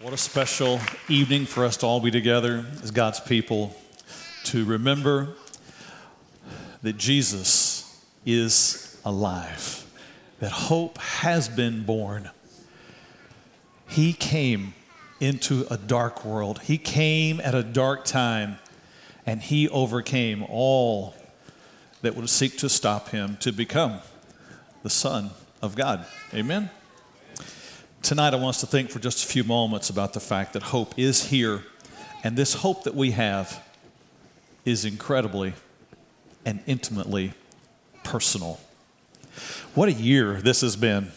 What a special evening for us to all be together as God's people to remember that Jesus is alive, that hope has been born. He came into a dark world, He came at a dark time, and He overcame all that would seek to stop Him to become the Son of God. Amen. Tonight, I want us to think for just a few moments about the fact that hope is here, and this hope that we have is incredibly and intimately personal. What a year this has been.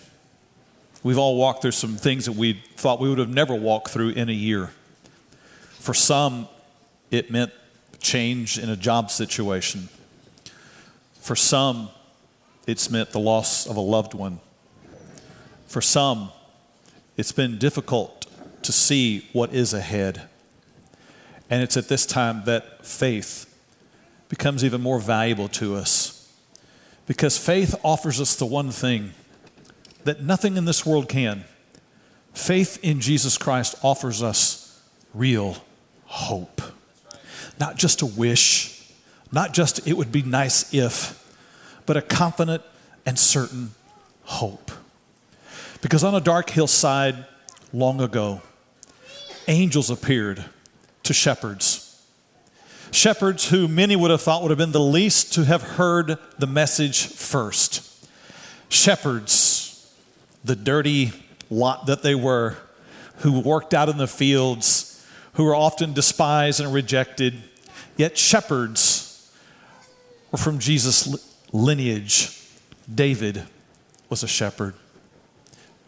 We've all walked through some things that we thought we would have never walked through in a year. For some, it meant change in a job situation. For some, it's meant the loss of a loved one. For some, it's been difficult to see what is ahead. And it's at this time that faith becomes even more valuable to us. Because faith offers us the one thing that nothing in this world can. Faith in Jesus Christ offers us real hope. Not just a wish, not just it would be nice if, but a confident and certain hope. Because on a dark hillside long ago, angels appeared to shepherds. Shepherds who many would have thought would have been the least to have heard the message first. Shepherds, the dirty lot that they were, who worked out in the fields, who were often despised and rejected, yet shepherds were from Jesus' lineage. David was a shepherd.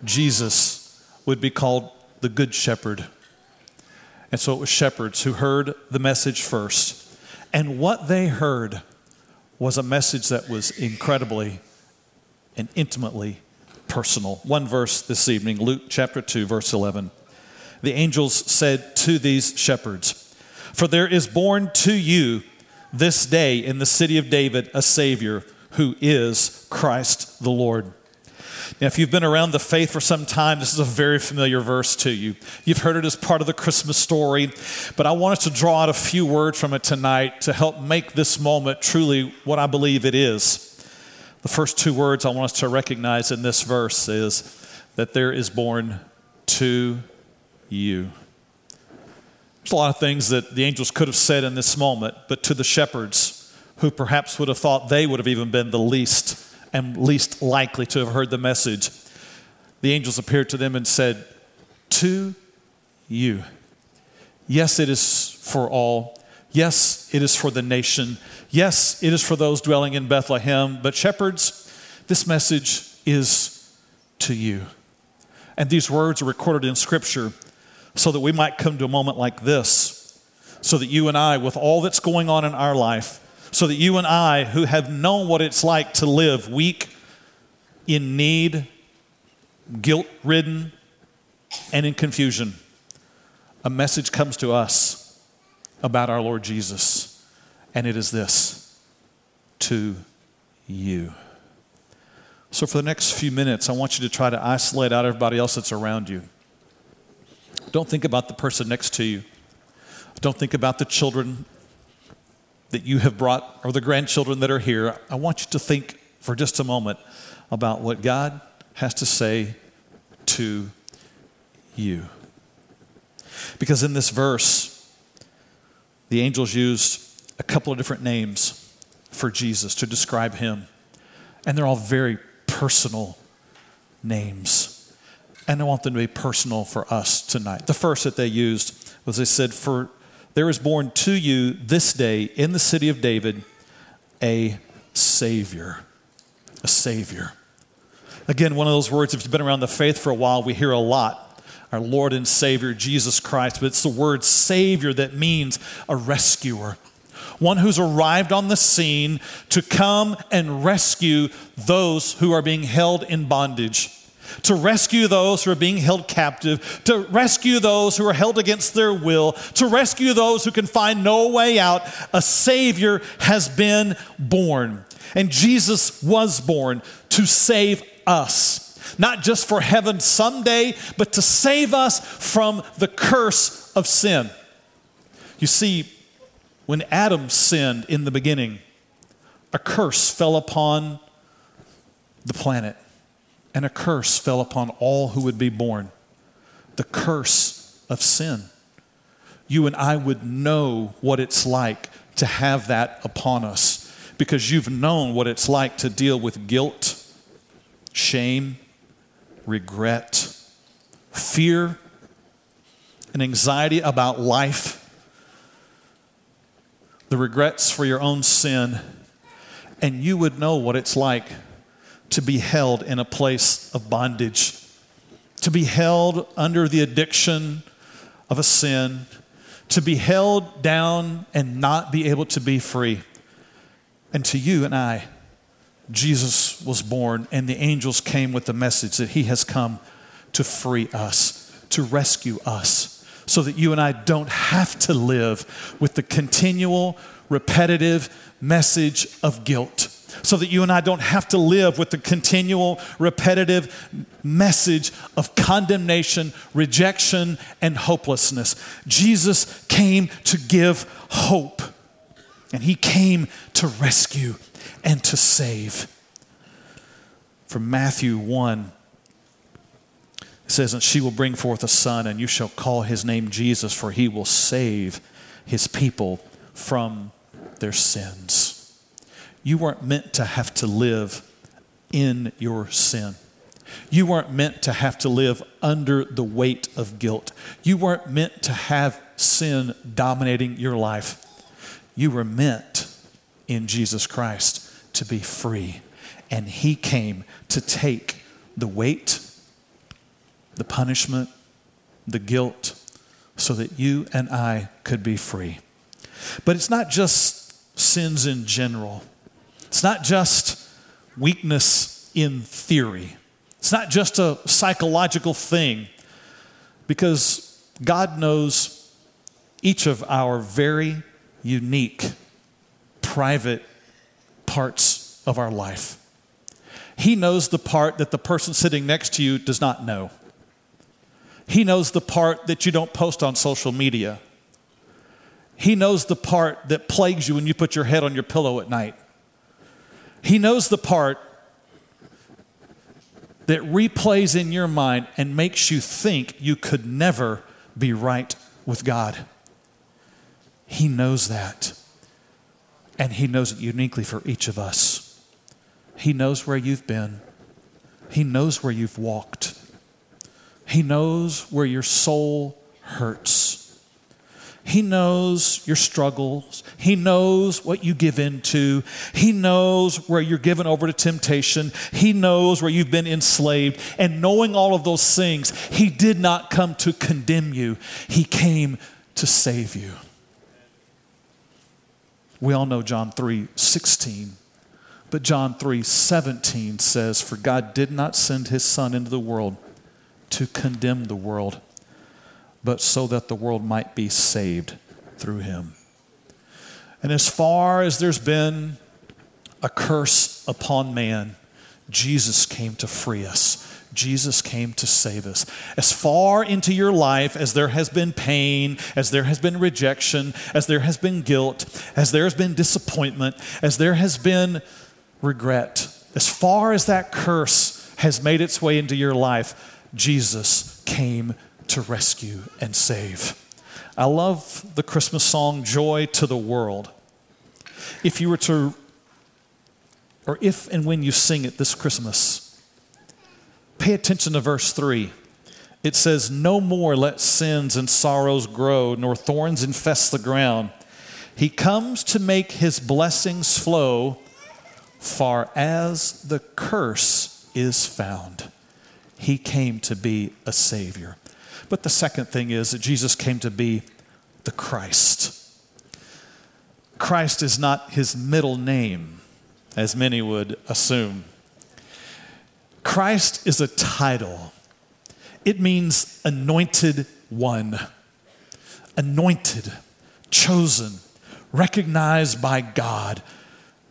Jesus would be called the Good Shepherd. And so it was shepherds who heard the message first. And what they heard was a message that was incredibly and intimately personal. One verse this evening, Luke chapter 2, verse 11. The angels said to these shepherds, For there is born to you this day in the city of David a Savior who is Christ the Lord. Now, if you've been around the faith for some time, this is a very familiar verse to you. You've heard it as part of the Christmas story, but I want us to draw out a few words from it tonight to help make this moment truly what I believe it is. The first two words I want us to recognize in this verse is that there is born to you. There's a lot of things that the angels could have said in this moment, but to the shepherds who perhaps would have thought they would have even been the least and least likely to have heard the message, the angels appeared to them and said, To you. Yes, it is for all. Yes, it is for the nation. Yes, it is for those dwelling in Bethlehem. But, shepherds, this message is to you. And these words are recorded in Scripture so that we might come to a moment like this, so that you and I, with all that's going on in our life, so that you and I, who have known what it's like to live weak, in need, guilt ridden, and in confusion, a message comes to us about our Lord Jesus, and it is this to you. So, for the next few minutes, I want you to try to isolate out everybody else that's around you. Don't think about the person next to you. Don't think about the children that you have brought or the grandchildren that are here, I want you to think for just a moment about what God has to say to you. Because in this verse, the angels used a couple of different names for Jesus to describe him, and they're all very personal names. And I want them to be personal for us tonight. The first that they used was they said, For there is born to you this day in the city of David a Savior. A Savior. Again, one of those words, if you've been around the faith for a while, we hear a lot. Our Lord and Savior, Jesus Christ. But it's the word Savior that means a rescuer. One who's arrived on the scene to come and rescue those who are being held in bondage to rescue those who are being held captive, to rescue those who are held against their will, to rescue those who can find no way out. A Savior has been born. And Jesus was born to save us. not just for heaven someday, but to save us from the curse of sin. You see, when Adam sinned in the beginning, a curse fell upon the planet, and a curse fell upon all who would be born. The curse of sin. You and I would know what it's like to have that upon us because you've known what it's like to deal with guilt, shame, regret, fear, and anxiety about life, the regrets for your own sin, and you would know what it's like to be held in a place of bondage, to be held under the addiction of a sin, to be held down and not be able to be free. And to you and I, Jesus was born, and the angels came with the message that he has come to free us, to rescue us, so that you and I don't have to live with the continual, repetitive message of guilt. So that you and I don't have to live with the continual, repetitive message of condemnation, rejection, and hopelessness. Jesus came to give hope. And he came to rescue and to save. From Matthew 1, it says, And she will bring forth a son, and you shall call his name Jesus, for he will save his people from their sins. You weren't meant to have to live in your sin. You weren't meant to have to live under the weight of guilt. You weren't meant to have sin dominating your life. You were meant in Jesus Christ to be free. And He came to take the weight, the punishment, the guilt, so that you and I could be free. But it's not just sins in general, it's not just weakness in theory, it's not just a psychological thing, because God knows each of our very unique, private parts of our life. He knows the part that the person sitting next to you does not know. He knows the part that you don't post on social media. He knows the part that plagues you when you put your head on your pillow at night. He knows the part that replays in your mind and makes you think you could never be right with God. He knows that. And He knows it uniquely for each of us. He knows where you've been, He knows where you've walked, He knows where your soul hurts. He knows your struggles. He knows what you give into. He knows where you're given over to temptation. He knows where you've been enslaved. And knowing all of those things, He did not come to condemn you, He came to save you. We all know John 3 16. But John 3 17 says, For God did not send his Son into the world to condemn the world, but so that the world might be saved through him. And as far as there's been a curse upon man, Jesus came to free us. Jesus came to save us. As far into your life as there has been pain, as there has been rejection, as there has been guilt, as there has been disappointment, as there has been regret, as far as that curse has made its way into your life, Jesus came to rescue and save. I love the Christmas song, Joy to the World. If you were to, or if and when you sing it this Christmas, Pay attention to verse 3. It says, No more let sins and sorrows grow, nor thorns infest the ground. He comes to make his blessings flow far as the curse is found. He came to be a Savior. But the second thing is that Jesus came to be the Christ. Christ is not his middle name, as many would assume. Christ is a title, it means anointed one, anointed, chosen, recognized by God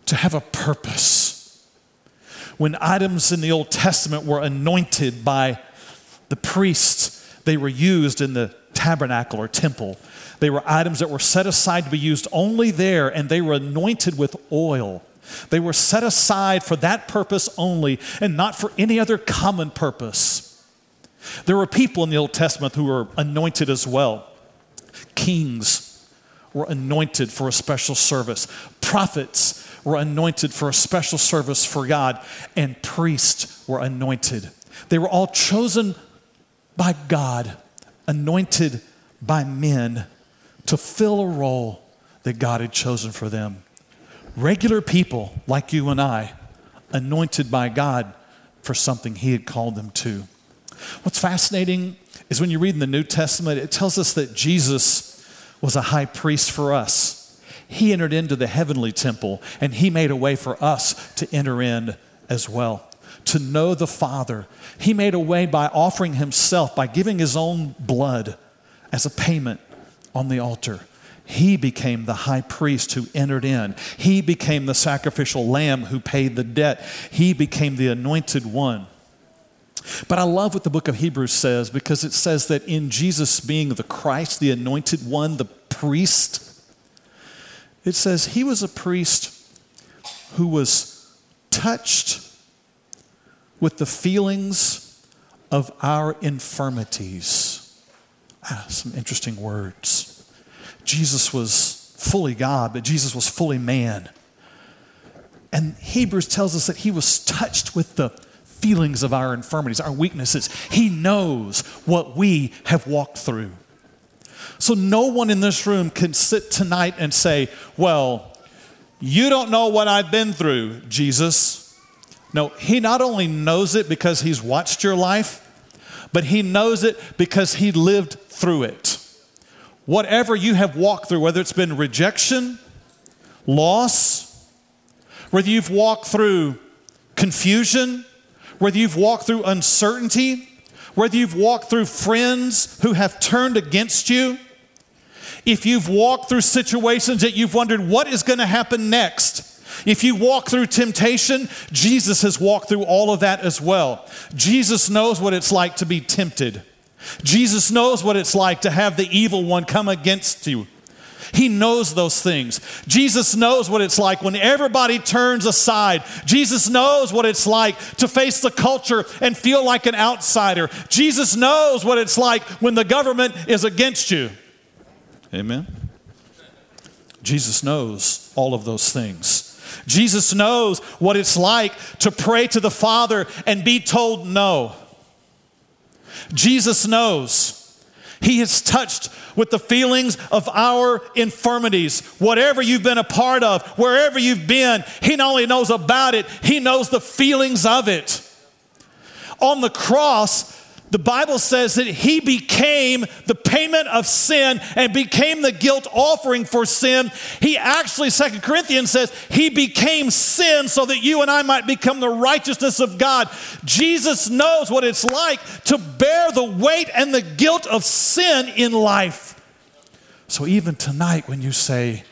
to have a purpose. When items in the Old Testament were anointed by the priests, they were used in the tabernacle or temple. They were items that were set aside to be used only there, and they were anointed with oil. They were set aside for that purpose only and not for any other common purpose. There were people in the Old Testament who were anointed as well. Kings were anointed for a special service, prophets were anointed for a special service for God, and priests were anointed. They were all chosen by God, anointed by men to fill a role that God had chosen for them. Regular people like you and I, anointed by God for something He had called them to. What's fascinating is when you read in the New Testament, it tells us that Jesus was a high priest for us. He entered into the heavenly temple and He made a way for us to enter in as well to know the Father. He made a way by offering himself, by giving his own blood as a payment on the altar. He became the high priest who entered in. He became the sacrificial lamb who paid the debt. He became the anointed one. But I love what the book of Hebrews says because it says that in Jesus being the Christ, the anointed one, the priest, it says he was a priest who was touched with the feelings of our infirmities. Ah, some interesting words. Jesus was fully God, but Jesus was fully man. And Hebrews tells us that he was touched with the feelings of our infirmities, our weaknesses. He knows what we have walked through. So no one in this room can sit tonight and say, Well, you don't know what I've been through, Jesus. No, he not only knows it because he's watched your life, but he knows it because he lived through it. Whatever you have walked through, whether it's been rejection, loss, whether you've walked through confusion, whether you've walked through uncertainty, whether you've walked through friends who have turned against you, if you've walked through situations that you've wondered what is going to happen next, if you walk through temptation, Jesus has walked through all of that as well. Jesus knows what it's like to be tempted. Jesus knows what it's like to have the evil one come against you. He knows those things. Jesus knows what it's like when everybody turns aside. Jesus knows what it's like to face the culture and feel like an outsider. Jesus knows what it's like when the government is against you. Amen. Jesus knows all of those things. Jesus knows what it's like to pray to the Father and be told no. Jesus knows. He is touched with the feelings of our infirmities. Whatever you've been a part of, wherever you've been, He not only knows about it, He knows the feelings of it. On the cross, the Bible says that he became the payment of sin and became the guilt offering for sin. He actually, Second Corinthians says, he became sin so that you and I might become the righteousness of God. Jesus knows what it's like to bear the weight and the guilt of sin in life. So even tonight, when you say,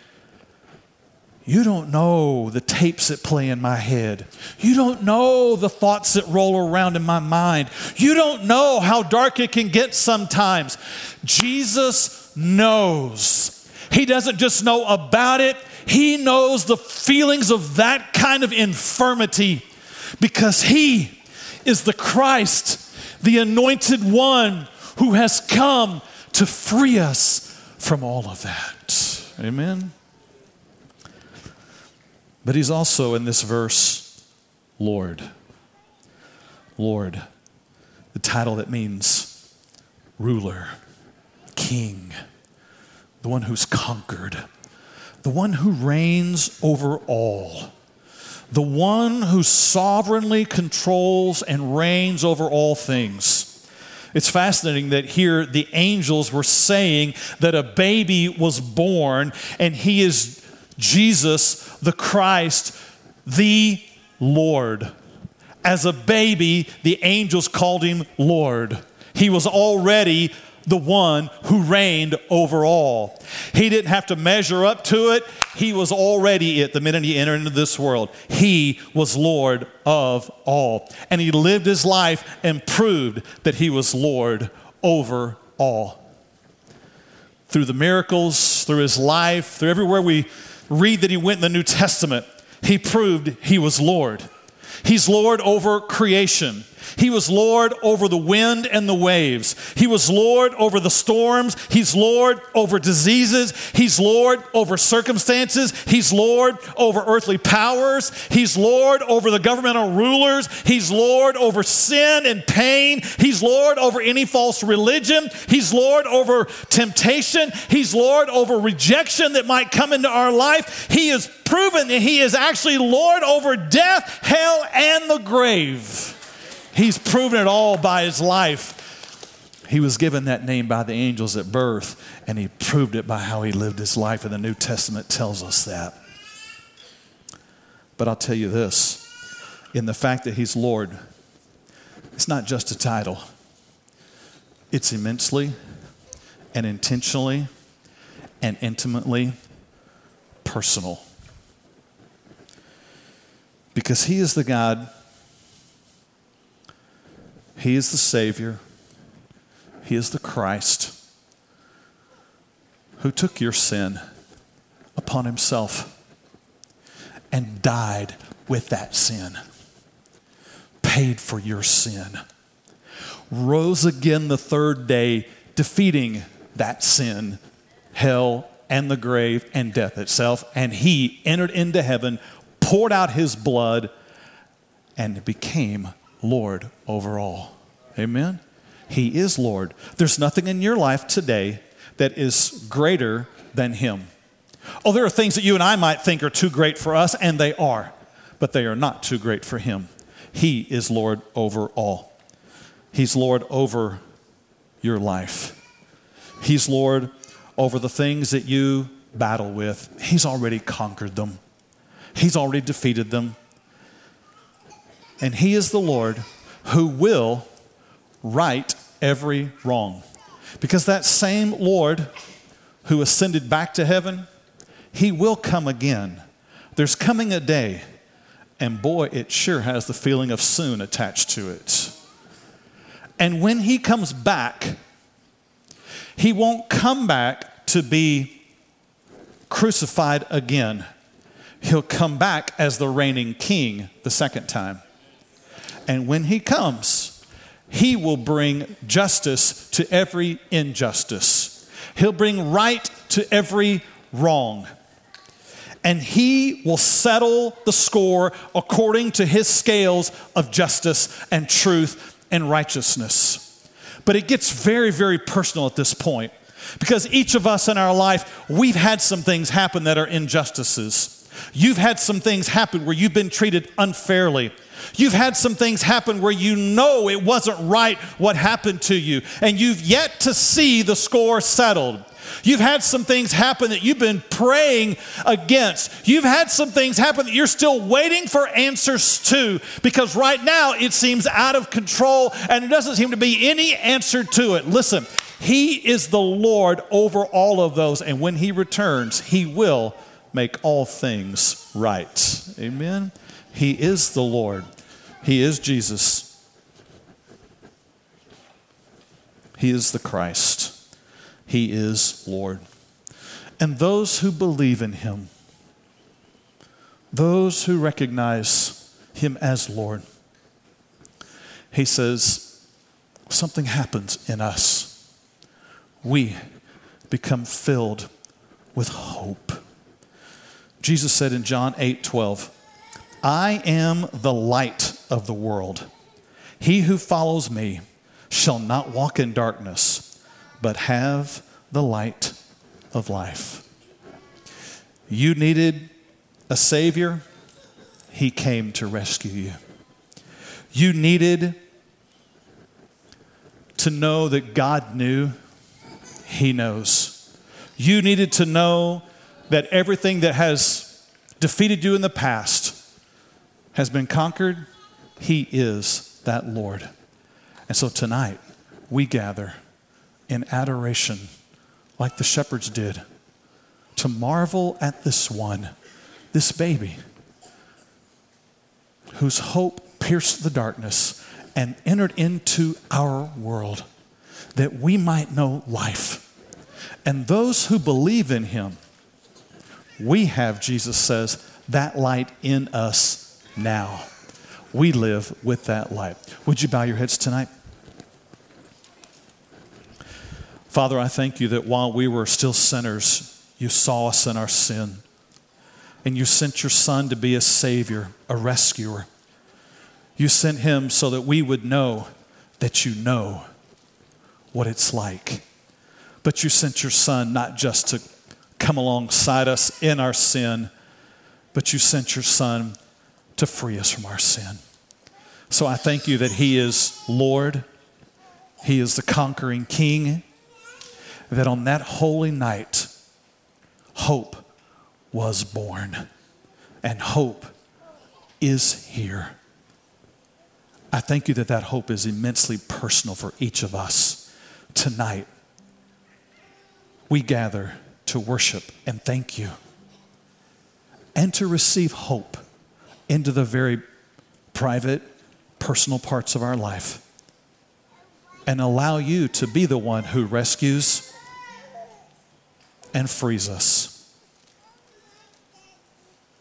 you don't know the tapes that play in my head. You don't know the thoughts that roll around in my mind. You don't know how dark it can get sometimes. Jesus knows. He doesn't just know about it, He knows the feelings of that kind of infirmity because He is the Christ, the anointed one who has come to free us from all of that. Amen. But he's also in this verse, Lord. Lord, the title that means ruler, king, the one who's conquered, the one who reigns over all, the one who sovereignly controls and reigns over all things. It's fascinating that here the angels were saying that a baby was born and he is Jesus the Christ, the Lord. As a baby, the angels called him Lord. He was already the one who reigned over all. He didn't have to measure up to it. He was already it the minute he entered into this world. He was Lord of all. And he lived his life and proved that he was Lord over all. Through the miracles, through his life, through everywhere we read that he went in the New Testament, he proved he was Lord. He's Lord over creation. He was Lord over the wind and the waves. He was Lord over the storms. He's Lord over diseases. He's Lord over circumstances. He's Lord over earthly powers. He's Lord over the governmental rulers. He's Lord over sin and pain. He's Lord over any false religion. He's Lord over temptation. He's Lord over rejection that might come into our life. He has proven that He is actually Lord over death, hell, and the grave. He's proven it all by his life. He was given that name by the angels at birth, and he proved it by how he lived his life, and the New Testament tells us that. But I'll tell you this in the fact that he's Lord, it's not just a title, it's immensely and intentionally and intimately personal. Because he is the God he is the Savior, He is the Christ who took your sin upon Himself and died with that sin, paid for your sin, rose again the third day, defeating that sin, hell, and the grave and death itself. And He entered into heaven, poured out His blood, and became Lord over all. Amen? He is Lord. There's nothing in your life today that is greater than Him. Oh, there are things that you and I might think are too great for us, and they are, but they are not too great for Him. He is Lord over all. He's Lord over your life. He's Lord over the things that you battle with. He's already conquered them, He's already defeated them. And He is the Lord who will right every wrong. Because that same Lord who ascended back to heaven, He will come again. There's coming a day, and boy, it sure has the feeling of soon attached to it. And when He comes back, He won't come back to be crucified again. He'll come back as the reigning king the second time. And when he comes, he will bring justice to every injustice. He'll bring right to every wrong. And he will settle the score according to his scales of justice and truth and righteousness. But it gets very, very personal at this point because each of us in our life, we've had some things happen that are injustices. You've had some things happen where you've been treated unfairly. You've had some things happen where you know it wasn't right what happened to you, and you've yet to see the score settled. You've had some things happen that you've been praying against. You've had some things happen that you're still waiting for answers to because right now it seems out of control and it doesn't seem to be any answer to it. Listen, He is the Lord over all of those, and when He returns, He will make all things right. Amen. He is the Lord. He is Jesus. He is the Christ. He is Lord. And those who believe in Him, those who recognize Him as Lord, He says, something happens in us. We become filled with hope. Jesus said in John 8 12, I am the light of the world. He who follows me shall not walk in darkness, but have the light of life. You needed a Savior, He came to rescue you. You needed to know that God knew, He knows. You needed to know that everything that has defeated you in the past has been conquered, He is that Lord. And so tonight, we gather in adoration, like the shepherds did, to marvel at this one, this baby, whose hope pierced the darkness and entered into our world that we might know life. And those who believe in him, we have, Jesus says, that light in us now. We live with that light. Would you bow your heads tonight? Father, I thank you that while we were still sinners, you saw us in our sin. And you sent your Son to be a Savior, a rescuer. You sent him so that we would know that you know what it's like. But you sent your Son not just to come alongside us in our sin, but you sent your Son to free us from our sin. So I thank you that He is Lord, He is the conquering King, that on that holy night, hope was born, and hope is here. I thank you that that hope is immensely personal for each of us. Tonight, we gather to worship and thank you and to receive hope into the very private, personal parts of our life and allow you to be the one who rescues and frees us.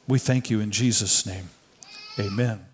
We thank you in Jesus' name. Amen.